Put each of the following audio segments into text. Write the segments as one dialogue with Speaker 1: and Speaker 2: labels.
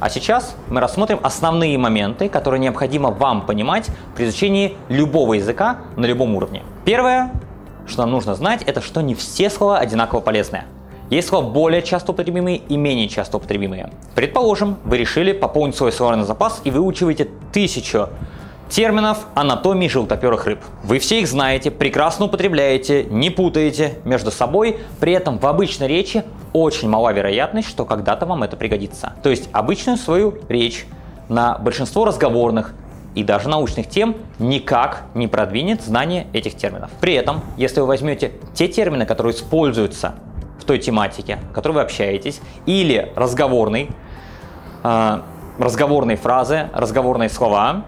Speaker 1: А сейчас мы рассмотрим основные моменты, которые необходимо вам понимать при изучении любого языка на любом уровне. Первое, что нам нужно знать, это что не все слова одинаково полезны. Есть слова более часто употребимые и менее часто употребимые. Предположим, вы решили пополнить свой словарный запас и выучиваете тысячу терминов анатомии желтоперых рыб. Вы все их знаете, прекрасно употребляете, не путаете между собой, при этом в обычной речи очень мала вероятность, что когда-то вам это пригодится. То есть обычную свою речь на большинство разговорных и даже научных тем никак не продвинет знание этих терминов. При этом, если вы возьмете те термины, которые используются в той тематике, в которой вы общаетесь, или разговорный, э, разговорные фразы, разговорные слова,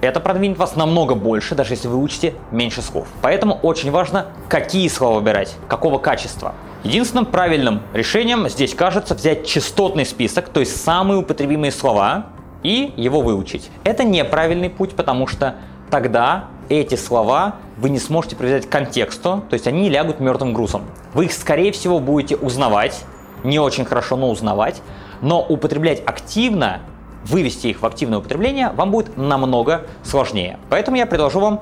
Speaker 1: это продвинет вас намного больше, даже если вы учите меньше слов. Поэтому очень важно, какие слова выбирать, какого качества. Единственным правильным решением здесь кажется взять частотный список, то есть самые употребимые слова, и его выучить. Это неправильный путь, потому что тогда эти слова вы не сможете привязать к контексту, то есть они лягут мертвым грузом. Вы их, скорее всего, будете узнавать, не очень хорошо, но узнавать, но употреблять активно, вывести их в активное употребление вам будет намного сложнее. Поэтому я предложу вам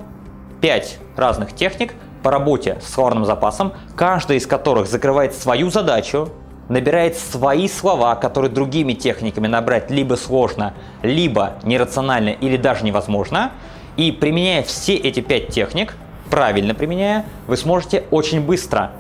Speaker 1: 5 разных техник по работе с словарным запасом, каждая из которых закрывает свою задачу, набирает свои слова, которые другими техниками набрать либо сложно, либо нерационально или даже невозможно. И применяя все эти пять техник, правильно применяя, вы сможете очень быстро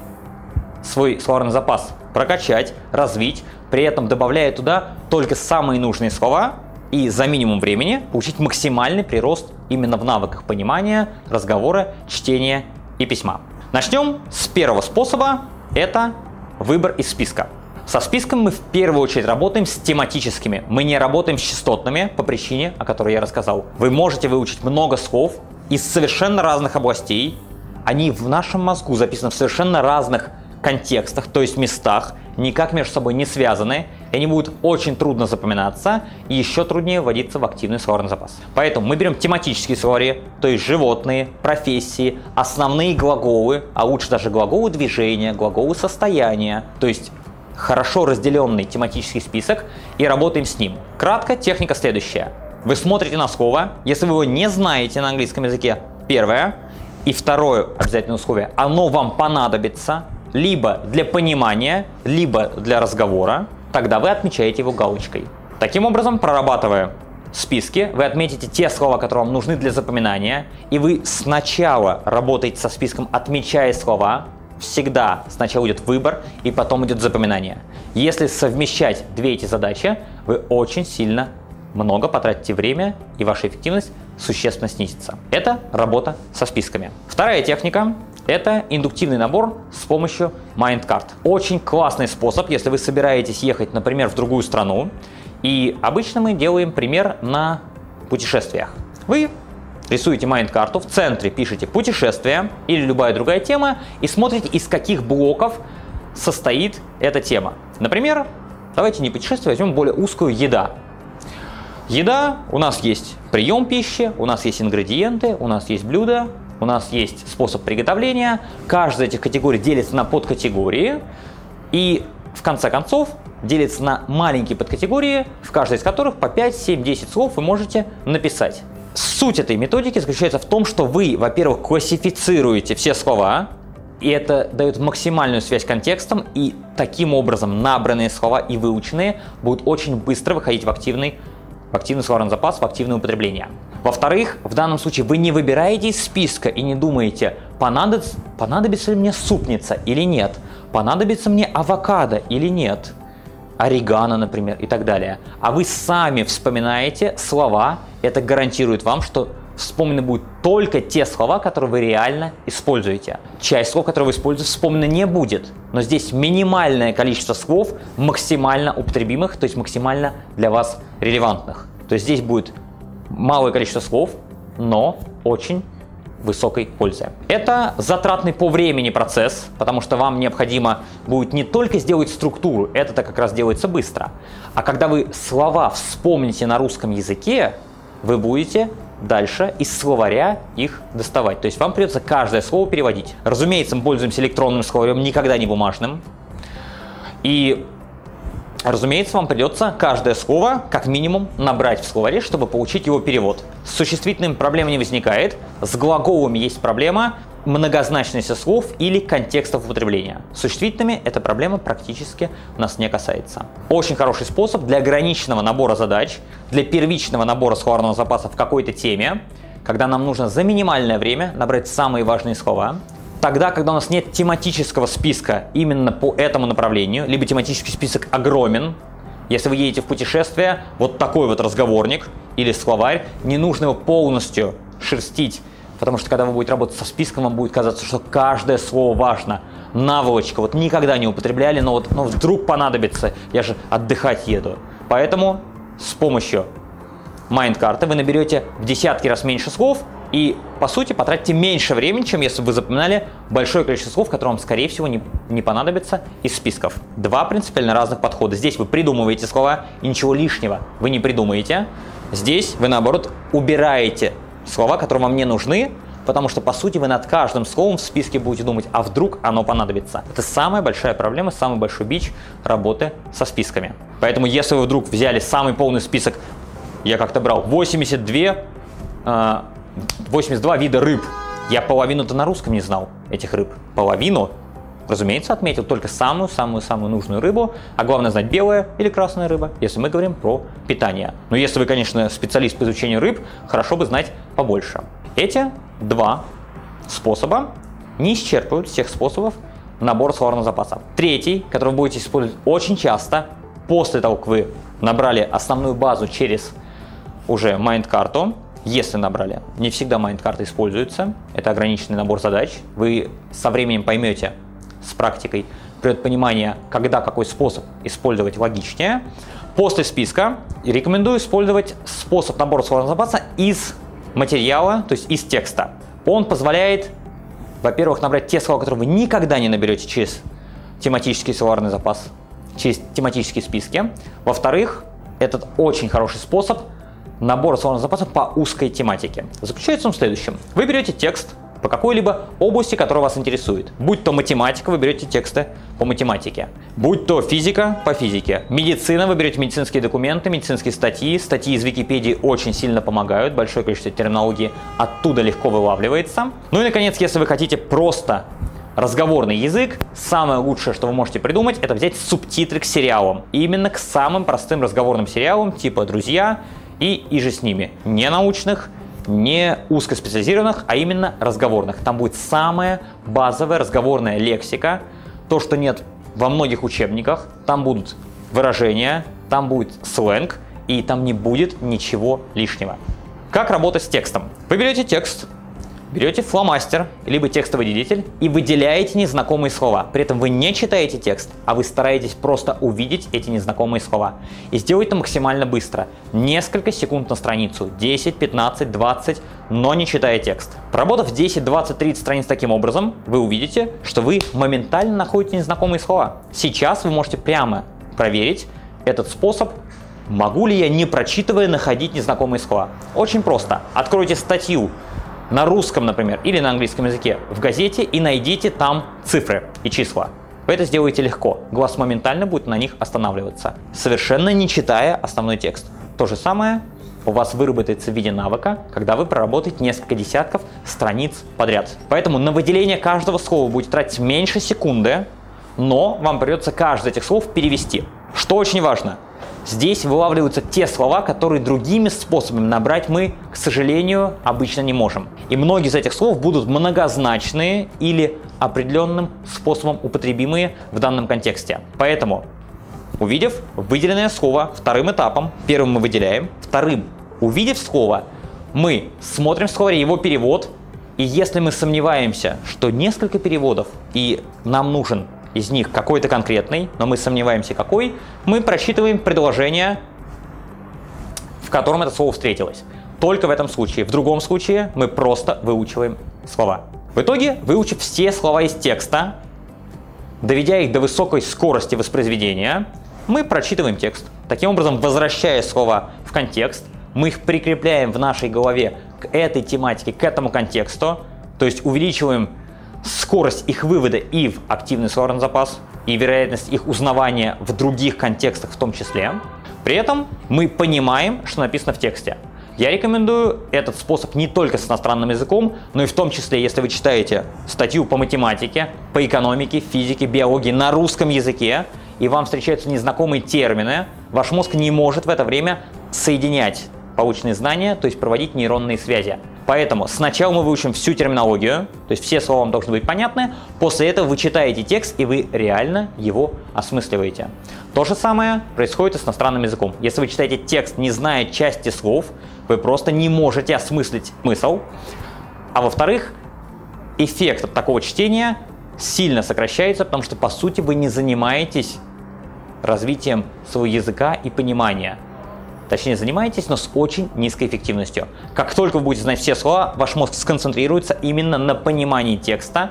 Speaker 1: свой словарный запас прокачать, развить, при этом добавляя туда только самые нужные слова и за минимум времени получить максимальный прирост именно в навыках понимания, разговора, чтения и письма. Начнем с первого способа, это выбор из списка. Со списком мы в первую очередь работаем с тематическими. Мы не работаем с частотными по причине, о которой я рассказал. Вы можете выучить много слов из совершенно разных областей. Они в нашем мозгу записаны в совершенно разных контекстах, то есть местах, никак между собой не связаны, и они будут очень трудно запоминаться и еще труднее вводиться в активный словарный запас. Поэтому мы берем тематические словари, то есть животные, профессии, основные глаголы, а лучше даже глаголы движения, глаголы состояния, то есть хорошо разделенный тематический список и работаем с ним. Кратко, техника следующая. Вы смотрите на слово, если вы его не знаете на английском языке, первое, и второе обязательное условие, оно вам понадобится либо для понимания, либо для разговора, тогда вы отмечаете его галочкой. Таким образом, прорабатывая списки, вы отметите те слова, которые вам нужны для запоминания, и вы сначала работаете со списком, отмечая слова, всегда сначала идет выбор и потом идет запоминание. Если совмещать две эти задачи, вы очень сильно много потратите время и ваша эффективность существенно снизится. Это работа со списками. Вторая техника – это индуктивный набор с помощью MindCard. Очень классный способ, если вы собираетесь ехать, например, в другую страну. И обычно мы делаем пример на путешествиях. Вы рисуете майнд-карту, в центре пишите «путешествие» или любая другая тема и смотрите, из каких блоков состоит эта тема. Например, давайте не путешествие, возьмем более узкую «еда». Еда, у нас есть прием пищи, у нас есть ингредиенты, у нас есть блюда, у нас есть способ приготовления. Каждая из этих категорий делится на подкатегории. И в конце концов делится на маленькие подкатегории, в каждой из которых по 5, 7, 10 слов вы можете написать. Суть этой методики заключается в том, что вы, во-первых, классифицируете все слова, и это дает максимальную связь контекстом, и таким образом набранные слова и выученные будут очень быстро выходить в активный, в активный словарный запас, в активное употребление. Во-вторых, в данном случае вы не выбираете из списка и не думаете, понадобится, понадобится ли мне супница или нет, понадобится мне авокадо или нет, орегано, например, и так далее. А вы сами вспоминаете слова это гарантирует вам, что вспомнены будут только те слова, которые вы реально используете. Часть слов, которые вы используете, вспомнена не будет. Но здесь минимальное количество слов максимально употребимых, то есть максимально для вас релевантных. То есть здесь будет малое количество слов, но очень высокой пользы. Это затратный по времени процесс, потому что вам необходимо будет не только сделать структуру, это как раз делается быстро, а когда вы слова вспомните на русском языке, вы будете дальше из словаря их доставать. То есть вам придется каждое слово переводить. Разумеется, мы пользуемся электронным словарем, никогда не бумажным. И разумеется, вам придется каждое слово как минимум набрать в словаре, чтобы получить его перевод. С существительным проблем не возникает, с глаголами есть проблема, многозначности слов или контекстов употребления. С существительными эта проблема практически нас не касается. Очень хороший способ для ограниченного набора задач, для первичного набора словарного запаса в какой-то теме, когда нам нужно за минимальное время набрать самые важные слова, Тогда, когда у нас нет тематического списка именно по этому направлению, либо тематический список огромен, если вы едете в путешествие, вот такой вот разговорник или словарь, не нужно его полностью шерстить, потому что когда вы будете работать со списком, вам будет казаться, что каждое слово важно. Наволочка, вот никогда не употребляли, но вот но вдруг понадобится, я же отдыхать еду. Поэтому с помощью майнд-карты вы наберете в десятки раз меньше слов, и, по сути, потратите меньше времени, чем если бы вы запоминали большое количество слов, которые вам, скорее всего, не, не понадобятся из списков. Два принципиально разных подхода. Здесь вы придумываете слова, и ничего лишнего вы не придумаете. Здесь вы, наоборот, убираете слова, которые вам не нужны, потому что, по сути, вы над каждым словом в списке будете думать, а вдруг оно понадобится. Это самая большая проблема, самый большой бич работы со списками. Поэтому, если вы вдруг взяли самый полный список, я как-то брал 82 82 вида рыб. Я половину-то на русском не знал, этих рыб. Половину. Разумеется, отметил только самую-самую-самую нужную рыбу, а главное знать белая или красная рыба, если мы говорим про питание. Но если вы, конечно, специалист по изучению рыб, хорошо бы знать побольше. Эти два способа не исчерпывают всех способов набора словарного запаса. Третий, который вы будете использовать очень часто, после того, как вы набрали основную базу через уже майнд-карту, если набрали. Не всегда майнд-карта используется, это ограниченный набор задач. Вы со временем поймете с практикой, придет понимание, когда какой способ использовать логичнее. После списка рекомендую использовать способ набора словарного запаса из материала, то есть из текста. Он позволяет, во-первых, набрать те слова, которые вы никогда не наберете через тематический словарный запас, через тематические списки. Во-вторых, этот очень хороший способ набор словарного запаса по узкой тематике. Заключается он в следующем. Вы берете текст по какой-либо области, которая вас интересует. Будь то математика, вы берете тексты по математике. Будь то физика, по физике. Медицина, вы берете медицинские документы, медицинские статьи. Статьи из Википедии очень сильно помогают, большое количество терминологии оттуда легко вылавливается. Ну и, наконец, если вы хотите просто разговорный язык, самое лучшее, что вы можете придумать, это взять субтитры к сериалам. Именно к самым простым разговорным сериалам, типа «Друзья», и и же с ними. Не научных, не узкоспециализированных, а именно разговорных. Там будет самая базовая разговорная лексика, то, что нет во многих учебниках. Там будут выражения, там будет сленг, и там не будет ничего лишнего. Как работать с текстом? Вы берете текст, Берете фломастер, либо текстовый делитель и выделяете незнакомые слова. При этом вы не читаете текст, а вы стараетесь просто увидеть эти незнакомые слова. И сделать это максимально быстро. Несколько секунд на страницу. 10, 15, 20, но не читая текст. Проработав 10, 20, 30 страниц таким образом, вы увидите, что вы моментально находите незнакомые слова. Сейчас вы можете прямо проверить этот способ Могу ли я, не прочитывая, находить незнакомые слова? Очень просто. Откройте статью на русском, например, или на английском языке в газете и найдите там цифры и числа. Вы это сделаете легко. Глаз моментально будет на них останавливаться, совершенно не читая основной текст. То же самое у вас выработается в виде навыка, когда вы проработаете несколько десятков страниц подряд. Поэтому на выделение каждого слова будет тратить меньше секунды, но вам придется каждое этих слов перевести. Что очень важно, Здесь вылавливаются те слова, которые другими способами набрать мы, к сожалению, обычно не можем. И многие из этих слов будут многозначные или определенным способом употребимые в данном контексте. Поэтому, увидев выделенное слово вторым этапом, первым мы выделяем, вторым, увидев слово, мы смотрим в словаре его перевод, и если мы сомневаемся, что несколько переводов и нам нужен из них какой-то конкретный, но мы сомневаемся какой, мы просчитываем предложение, в котором это слово встретилось. Только в этом случае. В другом случае мы просто выучиваем слова. В итоге, выучив все слова из текста, доведя их до высокой скорости воспроизведения, мы прочитываем текст. Таким образом, возвращая слова в контекст, мы их прикрепляем в нашей голове к этой тематике, к этому контексту, то есть увеличиваем скорость их вывода и в активный словарный запас, и вероятность их узнавания в других контекстах в том числе. При этом мы понимаем, что написано в тексте. Я рекомендую этот способ не только с иностранным языком, но и в том числе, если вы читаете статью по математике, по экономике, физике, биологии на русском языке, и вам встречаются незнакомые термины, ваш мозг не может в это время соединять полученные знания, то есть проводить нейронные связи. Поэтому сначала мы выучим всю терминологию, то есть все слова вам должны быть понятны, после этого вы читаете текст и вы реально его осмысливаете. То же самое происходит и с иностранным языком. Если вы читаете текст, не зная части слов, вы просто не можете осмыслить смысл. А во-вторых, эффект от такого чтения сильно сокращается, потому что по сути вы не занимаетесь развитием своего языка и понимания. Точнее, занимаетесь, но с очень низкой эффективностью. Как только вы будете знать все слова, ваш мозг сконцентрируется именно на понимании текста,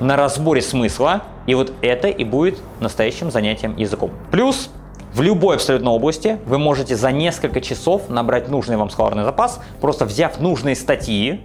Speaker 1: на разборе смысла, и вот это и будет настоящим занятием языком. Плюс в любой абсолютно области вы можете за несколько часов набрать нужный вам словарный запас, просто взяв нужные статьи,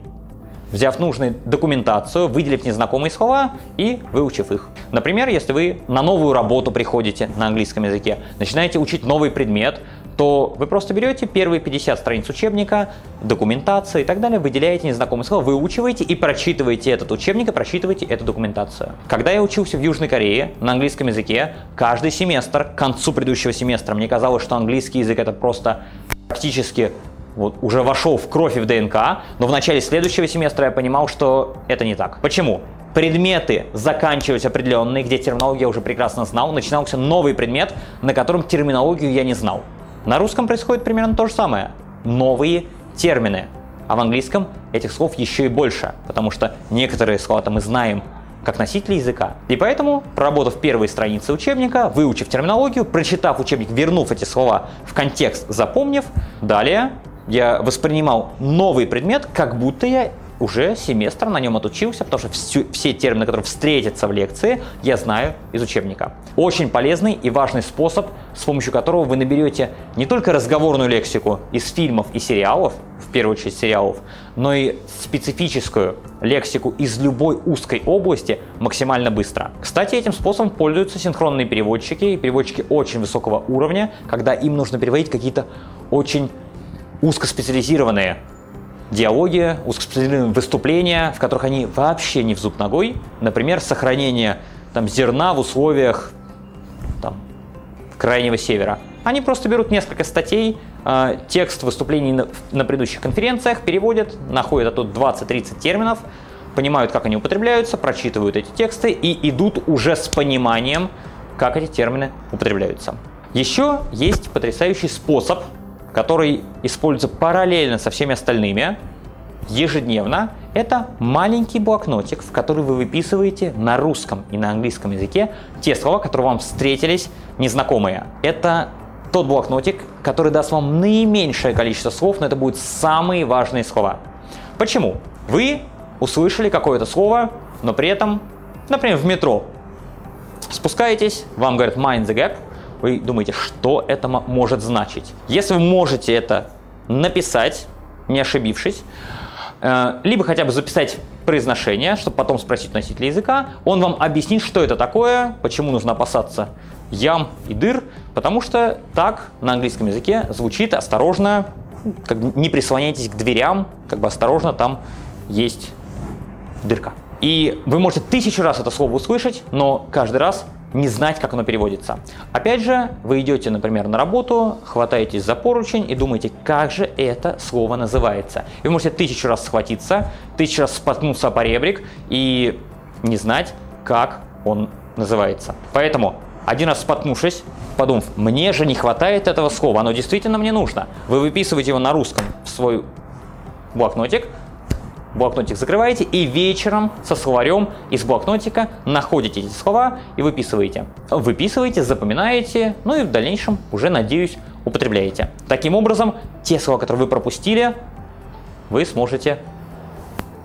Speaker 1: взяв нужную документацию, выделив незнакомые слова и выучив их. Например, если вы на новую работу приходите на английском языке, начинаете учить новый предмет, то вы просто берете первые 50 страниц учебника, документации и так далее, выделяете незнакомые слова, выучиваете и прочитываете этот учебник и прочитываете эту документацию. Когда я учился в Южной Корее на английском языке, каждый семестр, к концу предыдущего семестра, мне казалось, что английский язык это просто практически вот, уже вошел в кровь и в ДНК, но в начале следующего семестра я понимал, что это не так. Почему? предметы заканчивались определенные, где терминологию я уже прекрасно знал, начинался новый предмет, на котором терминологию я не знал. На русском происходит примерно то же самое. Новые термины. А в английском этих слов еще и больше, потому что некоторые слова-то мы знаем как носители языка. И поэтому, проработав первые страницы учебника, выучив терминологию, прочитав учебник, вернув эти слова в контекст, запомнив, далее я воспринимал новый предмет, как будто я уже семестр на нем отучился, потому что всю, все термины, которые встретятся в лекции, я знаю из учебника. Очень полезный и важный способ, с помощью которого вы наберете не только разговорную лексику из фильмов и сериалов, в первую очередь сериалов, но и специфическую лексику из любой узкой области максимально быстро. Кстати, этим способом пользуются синхронные переводчики и переводчики очень высокого уровня, когда им нужно переводить какие-то очень узкоспециализированные диалоги, узкоспециализированные выступления, в которых они вообще не в зуб ногой. Например, сохранение там, зерна в условиях там, крайнего севера. Они просто берут несколько статей, э, текст выступлений на, на предыдущих конференциях, переводят, находят оттуда 20-30 терминов, понимают, как они употребляются, прочитывают эти тексты и идут уже с пониманием, как эти термины употребляются. Еще есть потрясающий способ который используется параллельно со всеми остальными ежедневно, это маленький блокнотик, в который вы выписываете на русском и на английском языке те слова, которые вам встретились незнакомые. Это тот блокнотик, который даст вам наименьшее количество слов, но это будут самые важные слова. Почему? Вы услышали какое-то слово, но при этом, например, в метро спускаетесь, вам говорят mind the gap, вы думаете, что это может значить. Если вы можете это написать, не ошибившись, э, либо хотя бы записать произношение, чтобы потом спросить носителя языка, он вам объяснит, что это такое, почему нужно опасаться ям и дыр, потому что так на английском языке звучит осторожно, как не прислоняйтесь к дверям, как бы осторожно, там есть дырка. И вы можете тысячу раз это слово услышать, но каждый раз не знать, как оно переводится. Опять же, вы идете, например, на работу, хватаетесь за поручень и думаете, как же это слово называется. И вы можете тысячу раз схватиться, тысячу раз споткнуться по ребрик и не знать, как он называется. Поэтому один раз споткнувшись, подумав, мне же не хватает этого слова, оно действительно мне нужно. Вы выписываете его на русском в свой блокнотик, блокнотик закрываете и вечером со словарем из блокнотика находите эти слова и выписываете. Выписываете, запоминаете, ну и в дальнейшем уже, надеюсь, употребляете. Таким образом, те слова, которые вы пропустили, вы сможете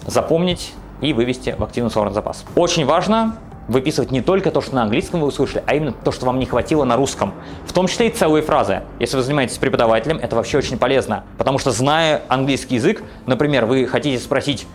Speaker 1: запомнить и вывести в активный словарный запас. Очень важно выписывать не только то, что на английском вы услышали, а именно то, что вам не хватило на русском. В том числе и целые фразы. Если вы занимаетесь преподавателем, это вообще очень полезно. Потому что, зная английский язык, например, вы хотите спросить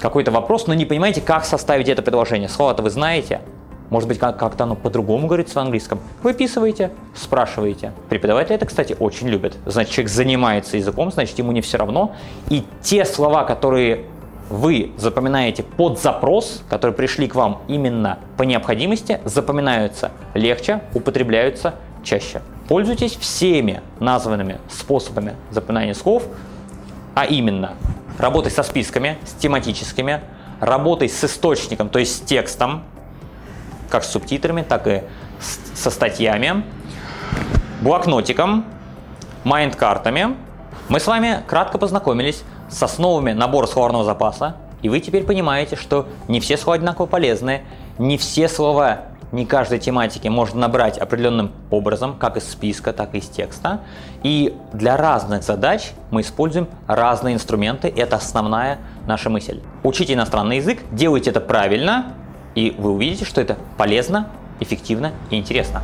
Speaker 1: какой-то вопрос, но не понимаете, как составить это предложение. Слово-то вы знаете, может быть, как-то оно по-другому говорится в английском. Выписываете, спрашиваете. Преподаватели это, кстати, очень любят. Значит, человек занимается языком, значит, ему не все равно. И те слова, которые вы запоминаете под запрос, которые пришли к вам именно по необходимости, запоминаются легче, употребляются чаще. Пользуйтесь всеми названными способами запоминания слов, а именно работой со списками, с тематическими, работой с источником, то есть с текстом, как с субтитрами, так и со статьями, блокнотиком, майнд-картами. Мы с вами кратко познакомились с основами набора словарного запаса, и вы теперь понимаете, что не все слова одинаково полезны, не все слова не каждой тематики можно набрать определенным образом, как из списка, так и из текста. И для разных задач мы используем разные инструменты, это основная наша мысль. Учите иностранный язык, делайте это правильно, и вы увидите, что это полезно, эффективно и интересно.